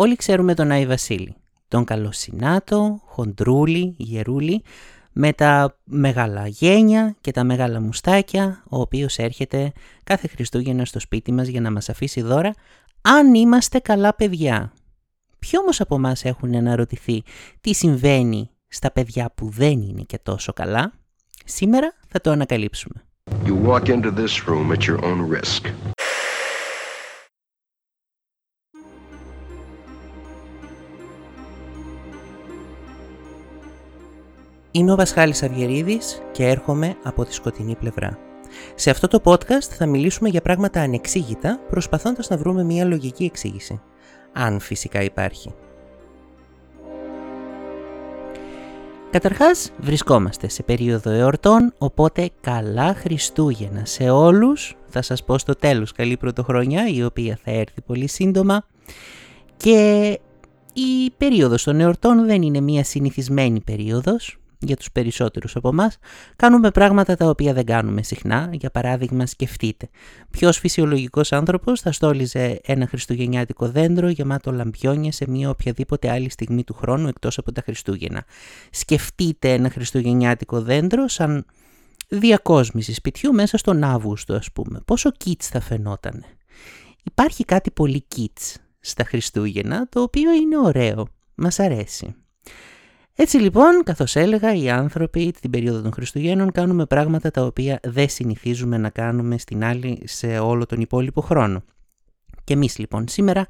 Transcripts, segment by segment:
όλοι ξέρουμε τον Άι Βασίλη. Τον Καλοσυνάτο, Χοντρούλη, Γερούλη, με τα μεγάλα γένια και τα μεγάλα μουστάκια, ο οποίος έρχεται κάθε Χριστούγεννα στο σπίτι μας για να μας αφήσει δώρα, αν είμαστε καλά παιδιά. Ποιοι όμως από εμάς έχουν αναρωτηθεί τι συμβαίνει στα παιδιά που δεν είναι και τόσο καλά; Σήμερα θα το ανακαλύψουμε. You walk into this room at your own risk. Είμαι ο Βασχάλης Αυγερίδης και έρχομαι από τη σκοτεινή πλευρά. Σε αυτό το podcast θα μιλήσουμε για πράγματα ανεξήγητα, προσπαθώντας να βρούμε μια λογική εξήγηση. Αν φυσικά υπάρχει. Καταρχάς βρισκόμαστε σε περίοδο εορτών, οπότε καλά Χριστούγεννα σε όλους. Θα σας πω στο τέλος καλή πρωτοχρονιά, η οποία θα έρθει πολύ σύντομα. Και η περίοδος των εορτών δεν είναι μια συνηθισμένη περίοδος για τους περισσότερους από εμάς, κάνουμε πράγματα τα οποία δεν κάνουμε συχνά. Για παράδειγμα, σκεφτείτε. Ποιος φυσιολογικός άνθρωπος θα στόλιζε ένα χριστουγεννιάτικο δέντρο γεμάτο λαμπιόνια σε μια οποιαδήποτε άλλη στιγμή του χρόνου εκτός από τα Χριστούγεννα. Σκεφτείτε ένα χριστουγεννιάτικο δέντρο σαν διακόσμηση σπιτιού μέσα στον Αύγουστο ας πούμε. Πόσο kits θα φαινότανε. Υπάρχει κάτι πολύ kits στα Χριστούγεννα το οποίο είναι ωραίο. Μας αρέσει. Έτσι λοιπόν, καθώς έλεγα, οι άνθρωποι την περίοδο των Χριστουγέννων κάνουμε πράγματα τα οποία δεν συνηθίζουμε να κάνουμε στην άλλη σε όλο τον υπόλοιπο χρόνο. Και εμείς λοιπόν σήμερα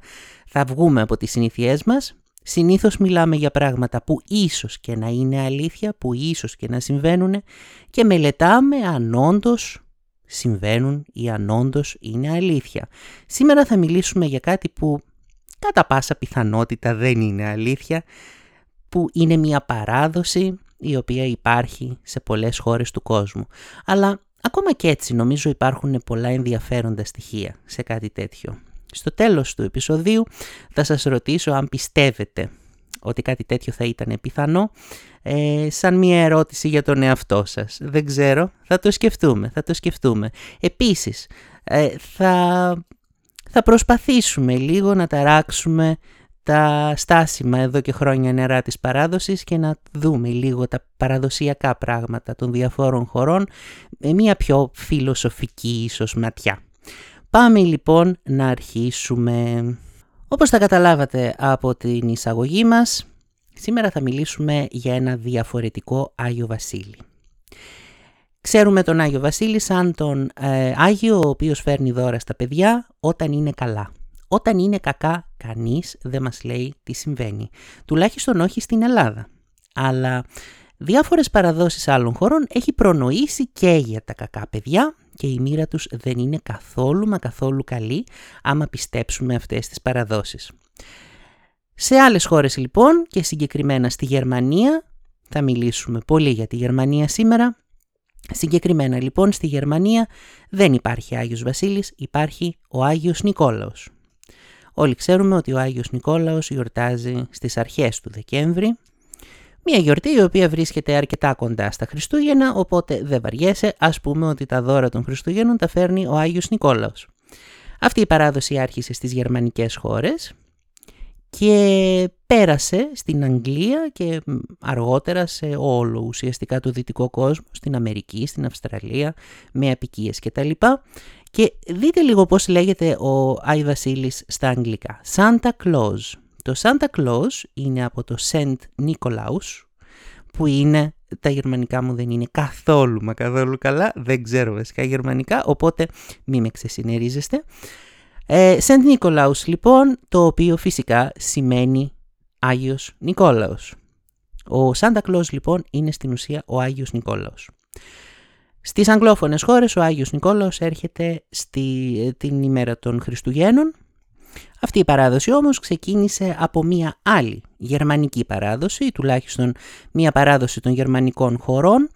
θα βγούμε από τις συνήθειές μας, συνήθως μιλάμε για πράγματα που ίσως και να είναι αλήθεια, που ίσως και να συμβαίνουν και μελετάμε αν όντως συμβαίνουν ή αν όντως είναι αλήθεια. Σήμερα θα μιλήσουμε για κάτι που κατά πάσα πιθανότητα δεν είναι αλήθεια, που είναι μια παράδοση η οποία υπάρχει σε πολλές χώρες του κόσμου. Αλλά ακόμα και έτσι νομίζω υπάρχουν πολλά ενδιαφέροντα στοιχεία σε κάτι τέτοιο. Στο τέλος του επεισοδίου θα σας ρωτήσω αν πιστεύετε ότι κάτι τέτοιο θα ήταν πιθανό, ε, σαν μια ερώτηση για τον εαυτό σας. Δεν ξέρω, θα το σκεφτούμε, θα το σκεφτούμε. Επίσης, ε, θα, θα προσπαθήσουμε λίγο να ταράξουμε τα στάσιμα εδώ και χρόνια νερά της παράδοσης και να δούμε λίγο τα παραδοσιακά πράγματα των διαφόρων χωρών με μια πιο φιλοσοφική ίσως ματιά. Πάμε λοιπόν να αρχίσουμε. Όπως τα καταλάβατε από την εισαγωγή μας, σήμερα θα μιλήσουμε για ένα διαφορετικό Άγιο Βασίλη. Ξέρουμε τον Άγιο Βασίλη σαν τον ε, Άγιο ο οποίος φέρνει δώρα στα παιδιά όταν είναι καλά. Όταν είναι κακά, κανείς δεν μας λέει τι συμβαίνει. Τουλάχιστον όχι στην Ελλάδα. Αλλά διάφορες παραδόσεις άλλων χωρών έχει προνοήσει και για τα κακά παιδιά και η μοίρα τους δεν είναι καθόλου μα καθόλου καλή άμα πιστέψουμε αυτές τις παραδόσεις. Σε άλλες χώρες λοιπόν και συγκεκριμένα στη Γερμανία, θα μιλήσουμε πολύ για τη Γερμανία σήμερα, συγκεκριμένα λοιπόν στη Γερμανία δεν υπάρχει Άγιος Βασίλης, υπάρχει ο Άγιος Νικόλαος. Όλοι ξέρουμε ότι ο Άγιος Νικόλαος γιορτάζει στις αρχές του Δεκέμβρη. Μια γιορτή η οποία βρίσκεται αρκετά κοντά στα Χριστούγεννα, οπότε δεν βαριέσαι, ας πούμε ότι τα δώρα των Χριστουγέννων τα φέρνει ο Άγιος Νικόλαος. Αυτή η παράδοση άρχισε στις γερμανικές χώρες και πέρασε στην Αγγλία και αργότερα σε όλο ουσιαστικά το δυτικό κόσμο, στην Αμερική, στην Αυστραλία, με απικίες κτλ. Και δείτε λίγο πώς λέγεται ο Άι Βασίλης στα αγγλικά. Santa Claus. Το Santa Claus είναι από το Saint Nicolaus, που είναι, τα γερμανικά μου δεν είναι καθόλου μα καθόλου καλά, δεν ξέρω βασικά γερμανικά, οπότε μη με ξεσυνερίζεστε. Ε, Saint Nicolaus λοιπόν, το οποίο φυσικά σημαίνει Άγιος Νικόλαος. Ο Santa Claus λοιπόν είναι στην ουσία ο Άγιος Νικόλαος. Στις αγγλόφωνες χώρες ο Άγιος Νικόλαος έρχεται στη, την ημέρα των Χριστουγέννων. Αυτή η παράδοση όμως ξεκίνησε από μία άλλη γερμανική παράδοση, τουλάχιστον μία παράδοση των γερμανικών χωρών,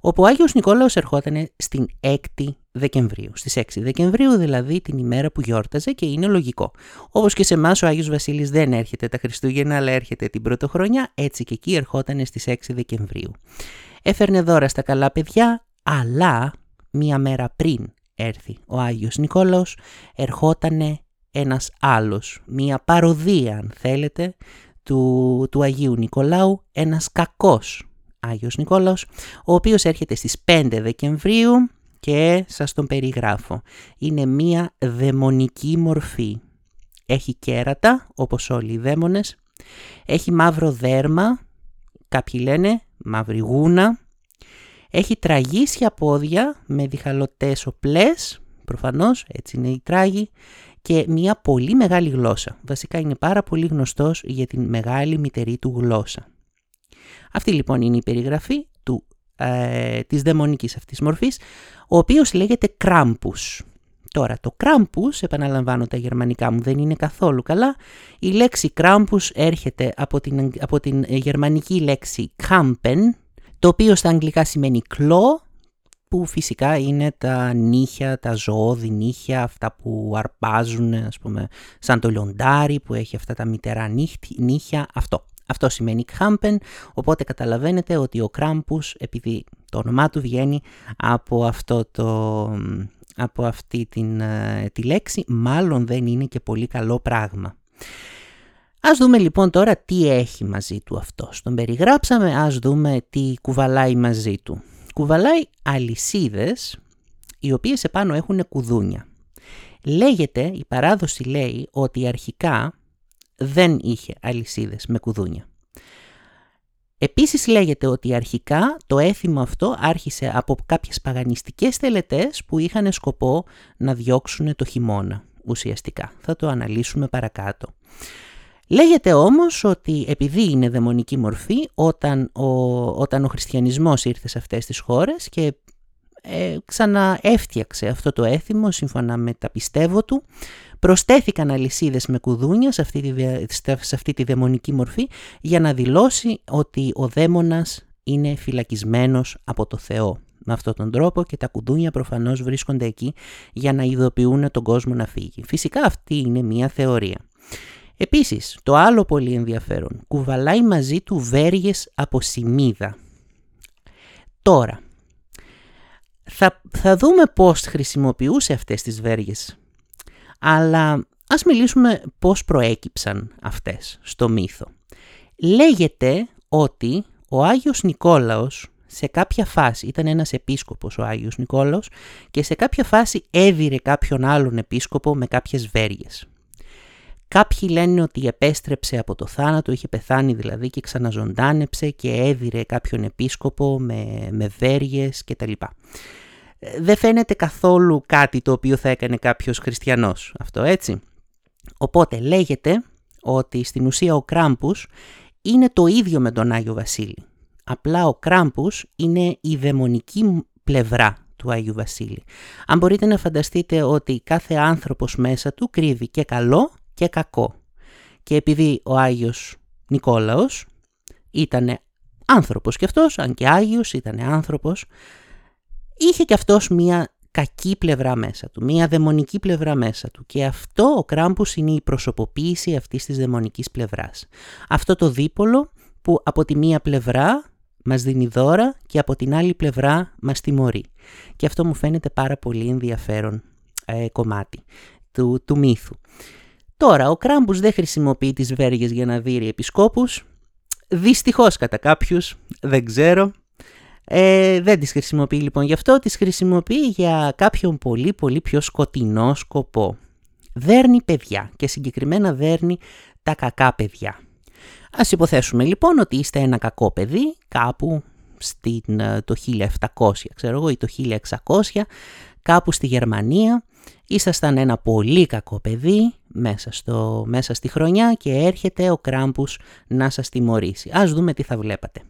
όπου ο Άγιος Νικόλαος ερχόταν στην 6η Δεκεμβρίου. Στις 6 Δεκεμβρίου δηλαδή την ημέρα που γιόρταζε και είναι λογικό. Όπως και σε εμάς ο Άγιος Βασίλης δεν έρχεται τα Χριστούγεννα αλλά έρχεται την πρωτοχρονιά, έτσι και εκεί ερχόταν στις 6 Δεκεμβρίου. Έφερνε δώρα στα καλά παιδιά, αλλά μία μέρα πριν έρθει ο Άγιος Νικόλαος, ερχότανε ένας άλλος, μία παροδία αν θέλετε, του, του Αγίου Νικολάου, ένας κακός Άγιος Νικόλαος, ο οποίος έρχεται στις 5 Δεκεμβρίου και σας τον περιγράφω. Είναι μία δαιμονική μορφή. Έχει κέρατα, όπως όλοι οι δαίμονες, έχει μαύρο δέρμα, κάποιοι λένε μαύρη γούνα, έχει τραγίσια πόδια με διχαλωτές οπλές, προφανώς έτσι είναι η τράγη, και μια πολύ μεγάλη γλώσσα. Βασικά είναι πάρα πολύ γνωστός για την μεγάλη μητερή του γλώσσα. Αυτή λοιπόν είναι η περιγραφή του, ε, της δαιμονικής αυτής μορφής, ο οποίος λέγεται Κράμπους. Τώρα το Κράμπους, επαναλαμβάνω τα γερμανικά μου δεν είναι καθόλου καλά, η λέξη Κράμπους έρχεται από την, από την γερμανική λέξη Krampen, το οποίο στα αγγλικά σημαίνει κλό, που φυσικά είναι τα νύχια, τα ζωώδη νύχια, αυτά που αρπάζουν, ας πούμε, σαν το λιοντάρι που έχει αυτά τα μητερά νύχια, αυτό. Αυτό σημαίνει Κχάμπεν, οπότε καταλαβαίνετε ότι ο Κράμπους, επειδή το όνομά του βγαίνει από, αυτό το, από αυτή την, ε, τη λέξη, μάλλον δεν είναι και πολύ καλό πράγμα. Ας δούμε λοιπόν τώρα τι έχει μαζί του αυτό. Τον περιγράψαμε, ας δούμε τι κουβαλάει μαζί του. Κουβαλάει αλυσίδες, οι οποίες επάνω έχουν κουδούνια. Λέγεται, η παράδοση λέει ότι αρχικά δεν είχε αλυσίδες με κουδούνια. Επίσης λέγεται ότι αρχικά το έθιμο αυτό άρχισε από κάποιες παγανιστικές τελετές που είχαν σκοπό να διώξουν το χειμώνα ουσιαστικά. Θα το αναλύσουμε παρακάτω. Λέγεται όμως ότι επειδή είναι δαιμονική μορφή, όταν ο, όταν ο χριστιανισμός ήρθε σε αυτές τις χώρες και ε, ξαναέφτιαξε αυτό το έθιμο σύμφωνα με τα πιστεύω του, Προστέθηκαν αλυσίδες με κουδούνια σε αυτή, τη, σε αυτή τη δαιμονική μορφή για να δηλώσει ότι ο δαίμονας είναι φυλακισμένος από το Θεό. Με αυτόν τον τρόπο και τα κουδούνια προφανώς βρίσκονται εκεί για να ειδοποιούν τον κόσμο να φύγει. Φυσικά αυτή είναι μια θεωρία. Επίσης, το άλλο πολύ ενδιαφέρον, κουβαλάει μαζί του βέργες από σημίδα. Τώρα, θα, θα δούμε πώς χρησιμοποιούσε αυτές τις βέργες αλλά ας μιλήσουμε πώς προέκυψαν αυτές στο μύθο. Λέγεται ότι ο Άγιος Νικόλαος σε κάποια φάση, ήταν ένας επίσκοπος ο Άγιος Νικόλαος και σε κάποια φάση έδιρε κάποιον άλλον επίσκοπο με κάποιες βέργες. Κάποιοι λένε ότι επέστρεψε από το θάνατο, είχε πεθάνει δηλαδή και ξαναζωντάνεψε και έδιρε κάποιον επίσκοπο με, με βέργες κτλ δεν φαίνεται καθόλου κάτι το οποίο θα έκανε κάποιος χριστιανός αυτό έτσι. Οπότε λέγεται ότι στην ουσία ο Κράμπους είναι το ίδιο με τον Άγιο Βασίλη. Απλά ο Κράμπους είναι η δαιμονική πλευρά του Άγιου Βασίλη. Αν μπορείτε να φανταστείτε ότι κάθε άνθρωπος μέσα του κρύβει και καλό και κακό. Και επειδή ο Άγιος Νικόλαος ήταν άνθρωπος και αυτός, αν και Άγιος ήταν άνθρωπος, είχε και αυτός μία κακή πλευρά μέσα του, μία δαιμονική πλευρά μέσα του και αυτό ο Κράμπους είναι η προσωποποίηση αυτής της δαιμονικής πλευράς. Αυτό το δίπολο που από τη μία πλευρά μας δίνει δώρα και από την άλλη πλευρά μας τιμωρεί. Και αυτό μου φαίνεται πάρα πολύ ενδιαφέρον ε, κομμάτι του, του μύθου. Τώρα, ο Κράμπους δεν χρησιμοποιεί τις βέργες για να δει επισκόπους. Δυστυχώς κατά κάποιους, δεν ξέρω. Ε, δεν τις χρησιμοποιεί λοιπόν γι' αυτό, τις χρησιμοποιεί για κάποιον πολύ πολύ πιο σκοτεινό σκοπό. Δέρνει παιδιά και συγκεκριμένα δέρνει τα κακά παιδιά. Ας υποθέσουμε λοιπόν ότι είστε ένα κακό παιδί κάπου στην, ε, το 1700 ξέρω εγώ ή το 1600 κάπου στη Γερμανία ήσασταν ένα πολύ κακό παιδί μέσα, στο, μέσα στη χρονιά και έρχεται ο Κράμπους να σας τιμωρήσει. Ας δούμε τι θα βλέπατε.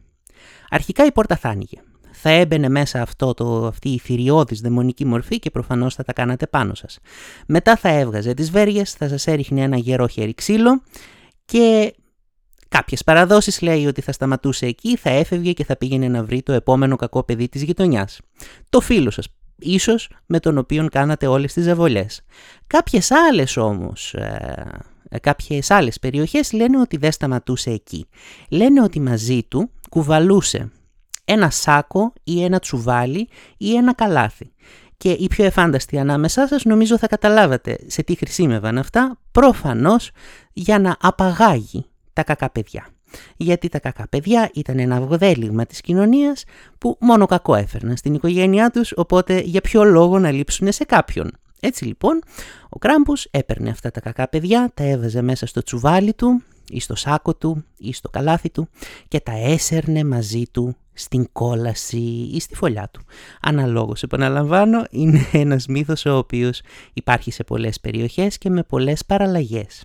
Αρχικά η πόρτα θα άνοιγε θα έμπαινε μέσα αυτό το, αυτή η θηριώδης δαιμονική μορφή και προφανώς θα τα κάνατε πάνω σας. Μετά θα έβγαζε τις βέργες, θα σας έριχνε ένα γερό χέρι ξύλο και κάποιες παραδόσεις λέει ότι θα σταματούσε εκεί, θα έφευγε και θα πήγαινε να βρει το επόμενο κακό παιδί της γειτονιάς. Το φίλο σας, ίσως με τον οποίο κάνατε όλες τις ζαβολιές. Κάποιες άλλες όμως... Ε, κάποιες άλλες περιοχές λένε ότι δεν σταματούσε εκεί. Λένε ότι μαζί του κουβαλούσε ένα σάκο ή ένα τσουβάλι ή ένα καλάθι. και οι πιο εφάνταστοι ανάμεσά σας νομίζω θα καταλάβατε σε τι χρησιμεύαν αυτά, προφανώς για να απαγάγει τα κακά παιδιά. Γιατί τα κακά παιδιά ήταν ένα αυγοδέλυγμα της κοινωνίας που μόνο κακό έφερναν στην οικογένειά τους, οπότε για ποιο λόγο να λείψουν σε κάποιον. Έτσι λοιπόν, ο Κράμπους έπαιρνε αυτά τα κακά παιδιά, τα έβαζε μέσα στο τσουβάλι του ή στο σάκο του ή στο καλάθι του και τα έσερνε μαζί του στην κόλαση ή στη φωλιά του. Αναλόγως, επαναλαμβάνω, είναι ένας μύθος ο οποίος υπάρχει σε πολλές περιοχές και με πολλές παραλλαγές.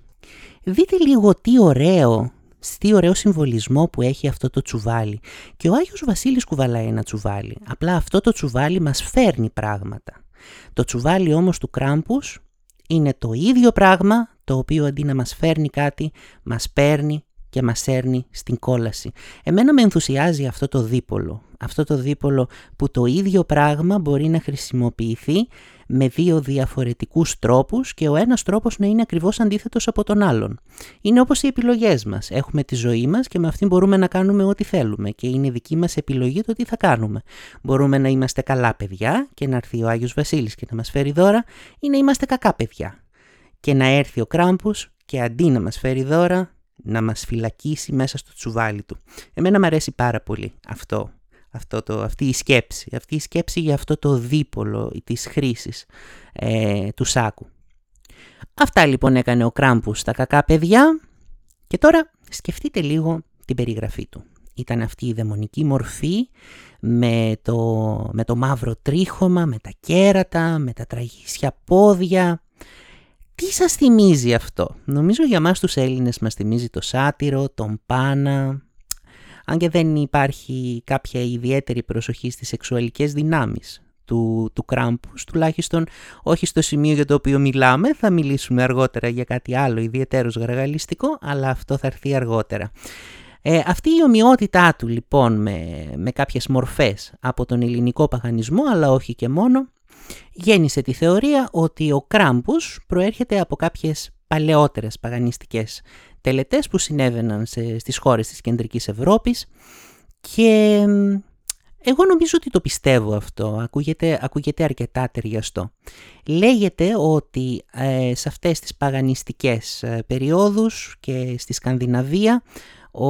Δείτε λίγο τι ωραίο, τι ωραίο συμβολισμό που έχει αυτό το τσουβάλι. Και ο Άγιος Βασίλης κουβαλάει ένα τσουβάλι. Απλά αυτό το τσουβάλι μας φέρνει πράγματα. Το τσουβάλι όμως του Κράμπους είναι το ίδιο πράγμα το οποίο αντί να μας φέρνει κάτι, μας παίρνει και μας έρνει στην κόλαση. Εμένα με ενθουσιάζει αυτό το δίπολο. Αυτό το δίπολο που το ίδιο πράγμα μπορεί να χρησιμοποιηθεί με δύο διαφορετικούς τρόπους και ο ένας τρόπος να είναι ακριβώς αντίθετος από τον άλλον. Είναι όπως οι επιλογές μας. Έχουμε τη ζωή μας και με αυτήν μπορούμε να κάνουμε ό,τι θέλουμε και είναι δική μας επιλογή το τι θα κάνουμε. Μπορούμε να είμαστε καλά παιδιά και να έρθει ο Άγιος Βασίλης και να μας φέρει δώρα ή να είμαστε κακά παιδιά και να έρθει ο Κράμπους και αντί να μας φέρει δώρα να μας φυλακίσει μέσα στο τσουβάλι του. Εμένα μου αρέσει πάρα πολύ αυτό, αυτό το, αυτή η σκέψη, αυτή η σκέψη για αυτό το δίπολο της χρήσης ε, του σάκου. Αυτά λοιπόν έκανε ο Κράμπους στα κακά παιδιά και τώρα σκεφτείτε λίγο την περιγραφή του. Ήταν αυτή η δαιμονική μορφή με το, με το μαύρο τρίχωμα, με τα κέρατα, με τα τραγίσια πόδια, τι σας θυμίζει αυτό; Νομίζω για μας τους Έλληνες μας θυμίζει το σάτυρο, τον πάνα, αν και δεν υπάρχει κάποια ιδιαίτερη προσοχή στις σεξουαλικές δυνάμεις του, του Κράμπους, τουλάχιστον όχι στο σημείο για το οποίο μιλάμε, θα μιλήσουμε αργότερα για κάτι άλλο ιδιαίτερος γαργαλιστικό, αλλά αυτό θα έρθει αργότερα. Ε, αυτή η ομοιότητά του λοιπόν με, με κάποιες μορφές από τον ελληνικό παγανισμό, αλλά όχι και μόνο, γέννησε τη θεωρία ότι ο Κράμπους προέρχεται από κάποιες παλαιότερες παγανιστικές τελετές που συνέβαιναν σε, στις χώρες της κεντρικής Ευρώπης και εγώ νομίζω ότι το πιστεύω αυτό, ακούγεται, ακούγεται αρκετά ταιριαστό. Λέγεται ότι ε, σε αυτές τις παγανιστικές ε, περιόδους και στη Σκανδιναβία ο,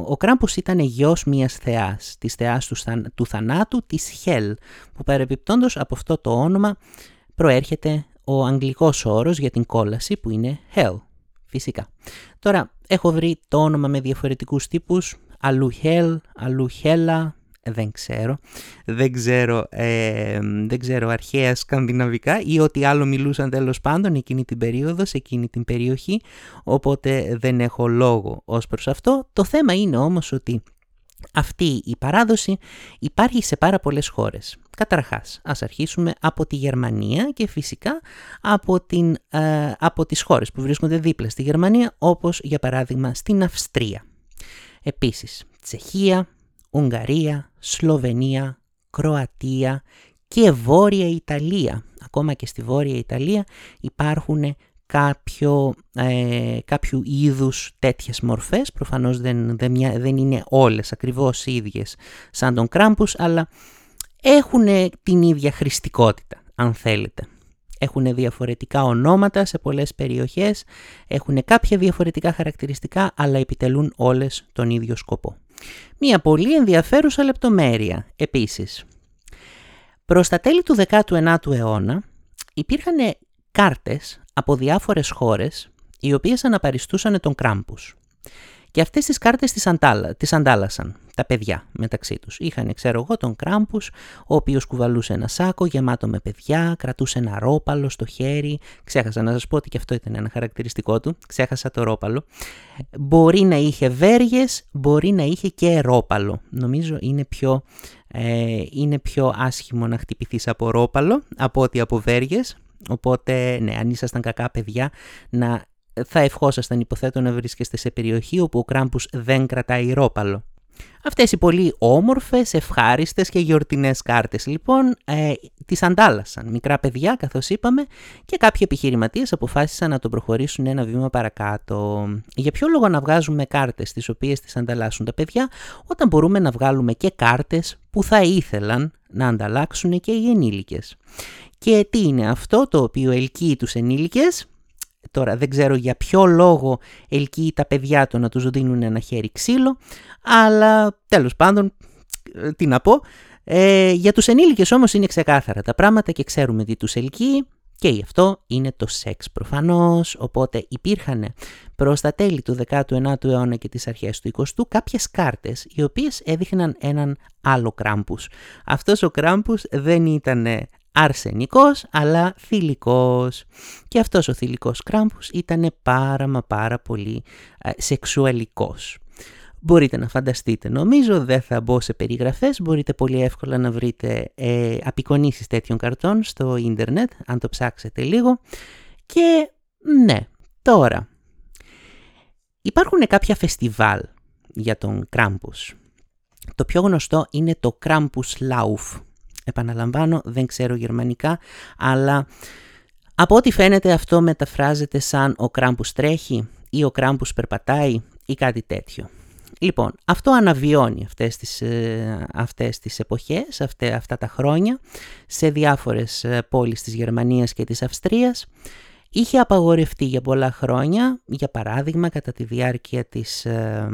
ο Κράμπος ήταν γιος μιας θεάς, της θεάς του, του θανάτου, της Χέλ, που παρεπιπτόντως από αυτό το όνομα προέρχεται ο αγγλικός όρος για την κόλαση που είναι Hell, φυσικά. Τώρα έχω βρει το όνομα με διαφορετικούς τύπους, αλλού Hell, αλλού Hella, δεν ξέρω. Δεν ξέρω, ε, δεν ξέρω αρχαία σκανδιναβικά ή ό,τι άλλο μιλούσαν τέλος πάντων εκείνη την περίοδο, σε εκείνη την περιοχή, οπότε δεν έχω λόγο ως προς αυτό. Το θέμα είναι όμως ότι αυτή η παράδοση υπάρχει σε πάρα πολλές χώρες. Καταρχάς, ας αρχίσουμε από τη Γερμανία και φυσικά από, την, ε, από τις χώρες που βρίσκονται δίπλα στη Γερμανία, όπως για παράδειγμα στην Αυστρία. Επίσης, Τσεχία, Ουγγαρία, Σλοβενία, Κροατία και Βόρεια Ιταλία. Ακόμα και στη Βόρεια Ιταλία υπάρχουν κάποιο, ε, κάποιου είδους τέτοιες μορφές. Προφανώς δεν, δεν, δεν είναι όλες ακριβώς ίδιες σαν τον Κράμπους, αλλά έχουν την ίδια χρηστικότητα, αν θέλετε. Έχουν διαφορετικά ονόματα σε πολλές περιοχές, έχουν κάποια διαφορετικά χαρακτηριστικά, αλλά επιτελούν όλες τον ίδιο σκοπό. Μία πολύ ενδιαφέρουσα λεπτομέρεια επίσης. Προς τα τέλη του 19ου αιώνα υπήρχαν κάρτες από διάφορες χώρες οι οποίες αναπαριστούσαν τον Κράμπους. Και αυτές τις κάρτες τις, αντάλα, τις αντάλλασαν τα παιδιά μεταξύ τους. Είχαν, ξέρω εγώ, τον Κράμπους, ο οποίος κουβαλούσε ένα σάκο γεμάτο με παιδιά, κρατούσε ένα ρόπαλο στο χέρι. Ξέχασα να σας πω ότι και αυτό ήταν ένα χαρακτηριστικό του. Ξέχασα το ρόπαλο. Μπορεί να είχε βέργες, μπορεί να είχε και ρόπαλο. Νομίζω είναι πιο, ε, είναι πιο άσχημο να χτυπηθείς από ρόπαλο από ότι από βέργες. Οπότε, ναι, αν ήσασταν κακά παιδιά, να θα ευχόσασταν υποθέτω να βρίσκεστε σε περιοχή όπου ο Κράμπους δεν κρατάει ρόπαλο. Αυτές οι πολύ όμορφες, ευχάριστες και γιορτινές κάρτες λοιπόν ε, τις αντάλλασαν μικρά παιδιά καθώς είπαμε και κάποιοι επιχειρηματίες αποφάσισαν να το προχωρήσουν ένα βήμα παρακάτω. Για ποιο λόγο να βγάζουμε κάρτες τις οποίες τις ανταλλάσσουν τα παιδιά όταν μπορούμε να βγάλουμε και κάρτες που θα ήθελαν να ανταλλάξουν και οι ενήλικες; Και τι είναι αυτό το οποίο ελκύει τους ενήλικες; Τώρα δεν ξέρω για ποιο λόγο ελκύει τα παιδιά του να τους δίνουν ένα χέρι ξύλο, αλλά τέλος πάντων, ε, τι να πω. Ε, για τους ενήλικες όμως είναι ξεκάθαρα τα πράγματα και ξέρουμε τι τους ελκύει και γι' αυτό είναι το σεξ προφανώς, οπότε υπήρχαν προς τα τέλη του 19ου αιώνα και τις αρχές του 20ου κάποιες κάρτες οι οποίες έδειχναν έναν άλλο κράμπους. Αυτός ο κράμπους δεν ήταν αρσενικός αλλά θηλυκός. Και αυτός ο θηλυκός κράμπους ήταν πάρα μα πάρα πολύ ε, σεξουαλικός. Μπορείτε να φανταστείτε, νομίζω δεν θα μπω σε περιγραφές, μπορείτε πολύ εύκολα να βρείτε ε, απεικονίσεις τέτοιων καρτών στο ίντερνετ, αν το ψάξετε λίγο. Και ναι, τώρα, υπάρχουν κάποια φεστιβάλ για τον Κράμπους. Το πιο γνωστό είναι το Krampus Lauf, Επαναλαμβάνω, δεν ξέρω γερμανικά, αλλά από ό,τι φαίνεται αυτό μεταφράζεται σαν ο κράμπους τρέχει ή ο κράμπους περπατάει ή κάτι τέτοιο. Λοιπόν, αυτό αναβιώνει αυτές τις, ε, αυτές τις εποχές, αυτά τα χρόνια, σε διάφορες ε, πόλεις της Γερμανίας και της Αυστρίας είχε απαγορευτεί για πολλά χρόνια, για παράδειγμα κατά τη διάρκεια της, ε,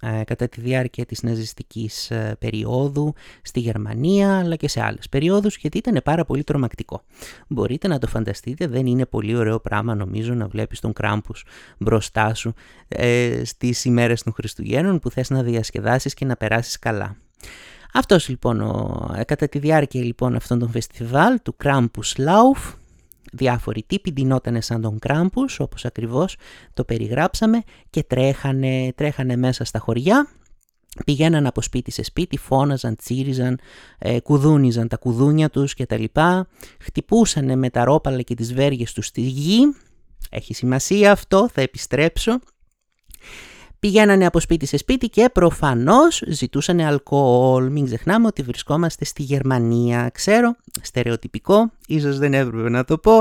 ε, κατά τη διάρκεια της ναζιστικής ε, περίοδου στη Γερμανία αλλά και σε άλλες περιόδους γιατί ήταν πάρα πολύ τρομακτικό. Μπορείτε να το φανταστείτε, δεν είναι πολύ ωραίο πράγμα νομίζω να βλέπεις τον Κράμπους μπροστά σου ε, στις ημέρες των Χριστουγέννων που θες να διασκεδάσεις και να περάσεις καλά. Αυτός λοιπόν, ο, κατά τη διάρκεια λοιπόν αυτών των φεστιβάλ του Krampus Lauf διάφοροι τύποι ντυνότανε σαν τον Κράμπους, όπως ακριβώς το περιγράψαμε και τρέχανε, τρέχανε μέσα στα χωριά. Πηγαίναν από σπίτι σε σπίτι, φώναζαν, τσίριζαν, ε, κουδούνιζαν τα κουδούνια τους κτλ. Χτυπούσαν με τα ρόπαλα και τις βέργες τους στη γη. Έχει σημασία αυτό, θα επιστρέψω. Πηγαίνανε από σπίτι σε σπίτι και προφανώς ζητούσαν αλκοόλ. Μην ξεχνάμε ότι βρισκόμαστε στη Γερμανία. Ξέρω, στερεοτυπικό, ίσως δεν έπρεπε να το πω,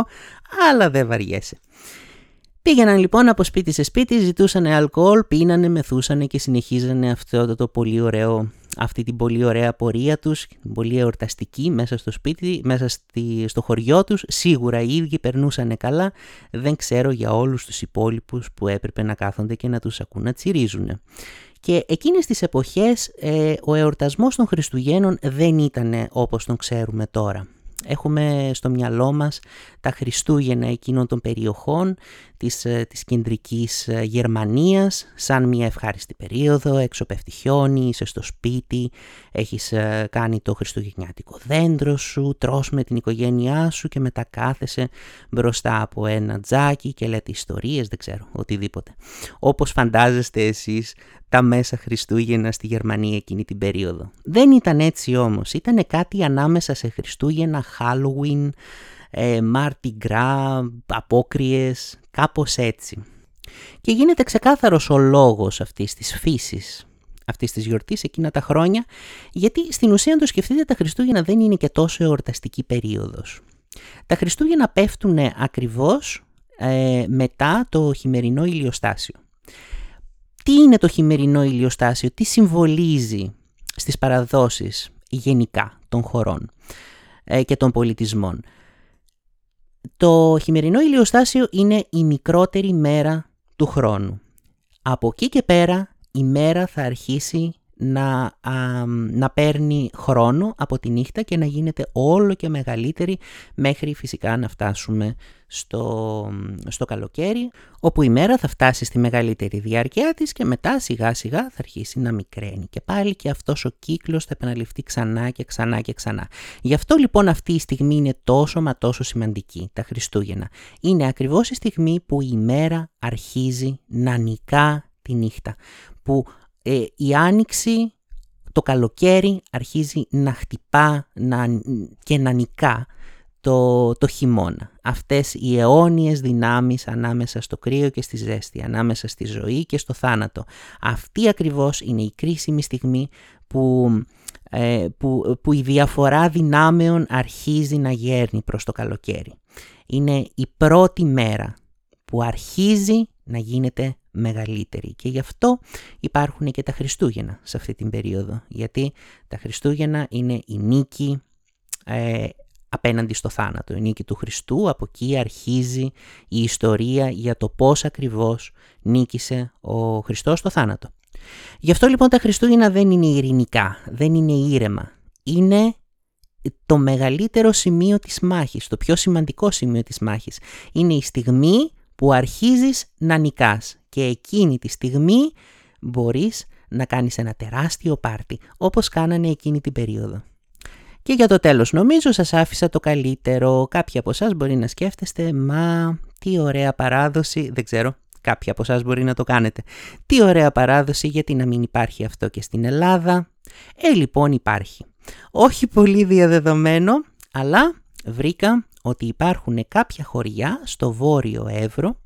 αλλά δεν βαριέσαι. Πήγαιναν λοιπόν από σπίτι σε σπίτι, ζητούσαν αλκοόλ, πίνανε, μεθούσανε και συνεχίζανε αυτό το, πολύ ωραίο, αυτή την πολύ ωραία πορεία τους, πολύ εορταστική μέσα στο σπίτι, μέσα στη, στο χωριό τους. Σίγουρα οι ίδιοι περνούσαν καλά, δεν ξέρω για όλους τους υπόλοιπους που έπρεπε να κάθονται και να τους ακούν να τσιρίζουν. Και εκείνες τις εποχές ε, ο εορτασμός των Χριστουγέννων δεν ήταν όπως τον ξέρουμε τώρα. Έχουμε στο μυαλό μας τα Χριστούγεννα εκείνων των περιοχών της, ε, της κεντρικής ε, Γερμανίας σαν μια ευχάριστη περίοδο, έξω πέφτει χιόνι, είσαι στο σπίτι, έχεις ε, κάνει το χριστουγεννιάτικο δέντρο σου, τρως με την οικογένειά σου και μετά κάθεσαι μπροστά από ένα τζάκι και λέτε ιστορίες, δεν ξέρω, οτιδήποτε. Όπως φαντάζεστε εσείς τα μέσα Χριστούγεννα στη Γερμανία εκείνη την περίοδο. Δεν ήταν έτσι όμως, ήταν κάτι ανάμεσα σε Χριστούγεννα, Halloween, ε, Mardi Gras, απόκριες, κάπως έτσι. Και γίνεται ξεκάθαρος ο λόγος αυτής της φύσης αυτής της γιορτής εκείνα τα χρόνια, γιατί στην ουσία, αν το σκεφτείτε, τα Χριστούγεννα δεν είναι και τόσο εορταστική περίοδος. Τα Χριστούγεννα πέφτουν ακριβώς ε, μετά το χειμερινό ηλιοστάσιο. Τι είναι το χειμερινό ηλιοστάσιο, τι συμβολίζει στις παραδόσεις γενικά των χωρών ε, και των πολιτισμών. Το χειμερινό ηλιοστάσιο είναι η μικρότερη μέρα του χρόνου. Από εκεί και πέρα η μέρα θα αρχίσει να, να παίρνει χρόνο από τη νύχτα και να γίνεται όλο και μεγαλύτερη μέχρι φυσικά να φτάσουμε στο, στο καλοκαίρι όπου η μέρα θα φτάσει στη μεγαλύτερη διάρκεια της και μετά σιγά σιγά θα αρχίσει να μικραίνει και πάλι και αυτός ο κύκλος θα επαναληφθεί ξανά και ξανά και ξανά. Γι' αυτό λοιπόν αυτή η στιγμή είναι τόσο μα τόσο σημαντική, τα Χριστούγεννα. Είναι ακριβώς η στιγμή που η μέρα αρχίζει να νικά τη νύχτα, που ε, η άνοιξη το καλοκαίρι αρχίζει να χτυπά να, και να νικά το, το χειμώνα. Αυτές οι αιώνιες δυνάμεις ανάμεσα στο κρύο και στη ζέστη, ανάμεσα στη ζωή και στο θάνατο. Αυτή ακριβώς είναι η κρίσιμη στιγμή που, ε, που, που η διαφορά δυνάμεων αρχίζει να γέρνει προς το καλοκαίρι. Είναι η πρώτη μέρα που αρχίζει να γίνεται μεγαλύτερη και γι' αυτό υπάρχουν και τα Χριστούγεννα σε αυτή την περίοδο γιατί τα Χριστούγεννα είναι η νίκη ε, απέναντι στο θάνατο, η νίκη του Χριστού, από εκεί αρχίζει η ιστορία για το πώς ακριβώς νίκησε ο Χριστός στο θάνατο. Γι' αυτό λοιπόν τα Χριστούγεννα δεν είναι ειρηνικά, δεν είναι ήρεμα, είναι το μεγαλύτερο σημείο της μάχης, το πιο σημαντικό σημείο της μάχης. Είναι η στιγμή που αρχίζεις να νικάς και εκείνη τη στιγμή μπορείς να κάνεις ένα τεράστιο πάρτι, όπως κάνανε εκείνη την περίοδο. Και για το τέλος νομίζω σας άφησα το καλύτερο. Κάποιοι από εσάς μπορεί να σκέφτεστε, μα τι ωραία παράδοση, δεν ξέρω, κάποιοι από εσάς μπορεί να το κάνετε. Τι ωραία παράδοση γιατί να μην υπάρχει αυτό και στην Ελλάδα. Ε, λοιπόν υπάρχει. Όχι πολύ διαδεδομένο, αλλά βρήκα ότι υπάρχουν κάποια χωριά στο βόρειο Εύρο,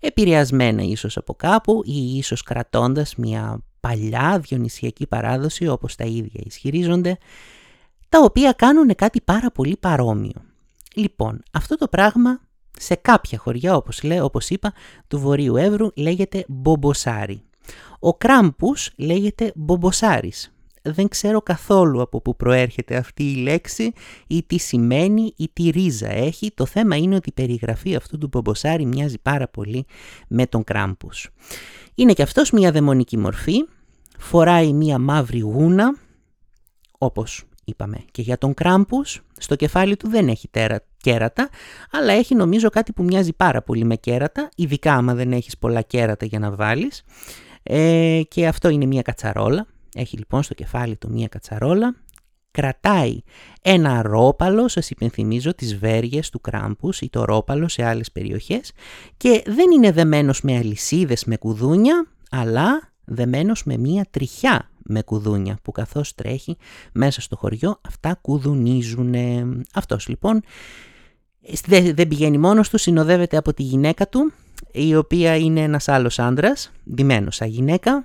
επηρεασμένα ίσως από κάπου ή ίσως κρατώντας μια παλιά διονυσιακή παράδοση όπως τα ίδια ισχυρίζονται, τα οποία κάνουν κάτι πάρα πολύ παρόμοιο. Λοιπόν, αυτό το πράγμα σε κάποια χωριά, όπως, λέω, όπως είπα, του Βορείου Εύρου λέγεται μπομποσάρι. Ο Κράμπους λέγεται μπομποσάρις. Δεν ξέρω καθόλου από πού προέρχεται αυτή η λέξη ή τι σημαίνει ή τι ρίζα έχει. Το θέμα είναι ότι η περιγραφή αυτού του μπομποσάρι μοιάζει πάρα πολύ με τον Κράμπους. Είναι και αυτός μια δαιμονική μορφή, φοράει μια μαύρη γούνα, όπως είπαμε. Και για τον Κράμπους, στο κεφάλι του δεν έχει τέρα, κέρατα, αλλά έχει νομίζω κάτι που μοιάζει πάρα πολύ με κέρατα, ειδικά άμα δεν έχεις πολλά κέρατα για να βάλεις. Ε, και αυτό είναι μια κατσαρόλα. Έχει λοιπόν στο κεφάλι του μια κατσαρόλα. Κρατάει ένα ρόπαλο, σας υπενθυμίζω, τις βέργες του Κράμπους ή το ρόπαλο σε άλλες περιοχές και δεν είναι δεμένος με αλυσίδες με κουδούνια, αλλά δεμένος με μία τριχιά με κουδούνια που καθώς τρέχει μέσα στο χωριό αυτά κουδουνίζουν. Αυτός λοιπόν δεν πηγαίνει μόνος του, συνοδεύεται από τη γυναίκα του η οποία είναι ένας άλλος άντρας, ντυμένος σαν γυναίκα,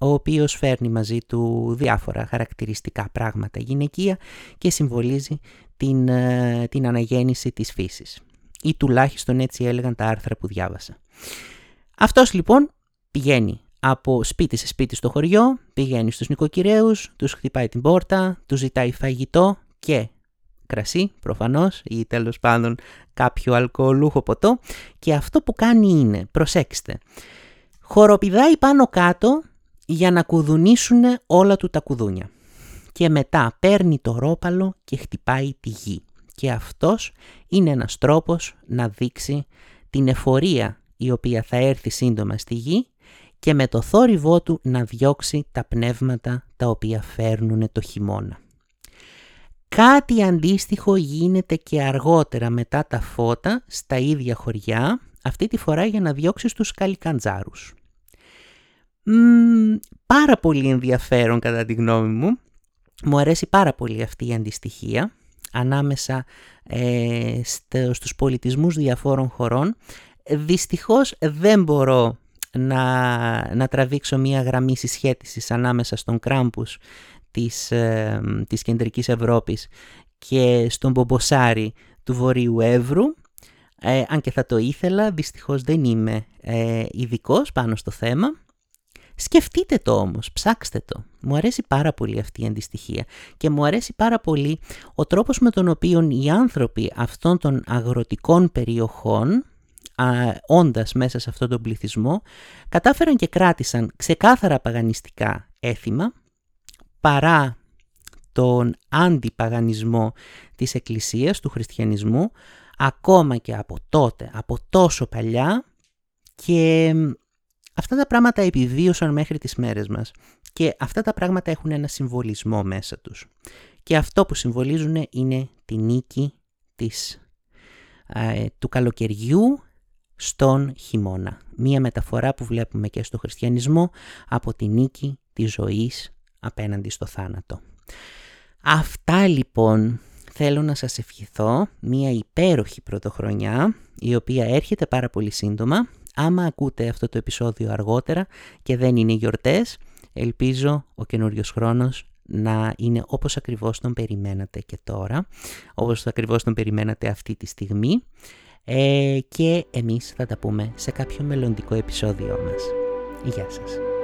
ο οποίος φέρνει μαζί του διάφορα χαρακτηριστικά πράγματα γυναικεία και συμβολίζει την, ε, την αναγέννηση της φύσης. Ή τουλάχιστον έτσι έλεγαν τα άρθρα που διάβασα. Αυτός λοιπόν πηγαίνει από σπίτι σε σπίτι στο χωριό, πηγαίνει στους νοικοκυρέους, τους χτυπάει την πόρτα, τους ζητάει φαγητό και κρασί προφανώς ή τέλος πάντων κάποιο αλκοολούχο ποτό και αυτό που κάνει είναι, προσέξτε, χοροπηδάει πάνω κάτω για να κουδουνίσουν όλα του τα κουδούνια και μετά παίρνει το ρόπαλο και χτυπάει τη γη και αυτός είναι ένας τρόπος να δείξει την εφορία η οποία θα έρθει σύντομα στη γη και με το θόρυβό του να διώξει τα πνεύματα τα οποία φέρνουν το χειμώνα. Κάτι αντίστοιχο γίνεται και αργότερα μετά τα φώτα στα ίδια χωριά, αυτή τη φορά για να διώξει τους καλικαντζάρους. Πάρα πολύ ενδιαφέρον κατά τη γνώμη μου. Μου αρέσει πάρα πολύ αυτή η αντιστοιχία ανάμεσα ε, στους πολιτισμούς διαφόρων χωρών. Δυστυχώς δεν μπορώ να, να τραβήξω μία γραμμή συσχέτισης ανάμεσα στον Κράμπους της, ε, της κεντρικής Ευρώπης και στον Μπομποσάρι του Βορείου Εύρου. Ε, αν και θα το ήθελα, δυστυχώς δεν είμαι ε, ειδικός πάνω στο θέμα. Σκεφτείτε το όμως, ψάξτε το. Μου αρέσει πάρα πολύ αυτή η αντιστοιχία και μου αρέσει πάρα πολύ ο τρόπος με τον οποίο οι άνθρωποι αυτών των αγροτικών περιοχών όντας μέσα σε αυτόν τον πληθυσμό, κατάφεραν και κράτησαν ξεκάθαρα παγανιστικά έθιμα, παρά τον αντιπαγανισμό της Εκκλησίας, του χριστιανισμού, ακόμα και από τότε, από τόσο παλιά και αυτά τα πράγματα επιβίωσαν μέχρι τις μέρες μας και αυτά τα πράγματα έχουν ένα συμβολισμό μέσα τους. Και αυτό που συμβολίζουν είναι τη νίκη της, του καλοκαιριού στον χειμώνα. Μία μεταφορά που βλέπουμε και στο χριστιανισμό από τη νίκη της ζωής απέναντι στο θάνατο. Αυτά λοιπόν θέλω να σας ευχηθώ μια υπέροχη πρωτοχρονιά η οποία έρχεται πάρα πολύ σύντομα. Άμα ακούτε αυτό το επεισόδιο αργότερα και δεν είναι γιορτές, ελπίζω ο καινούριος χρόνος να είναι όπως ακριβώς τον περιμένατε και τώρα, όπως ακριβώς τον περιμένατε αυτή τη στιγμή ε, και εμείς θα τα πούμε σε κάποιο μελλοντικό επεισόδιο μας. Γεια σας.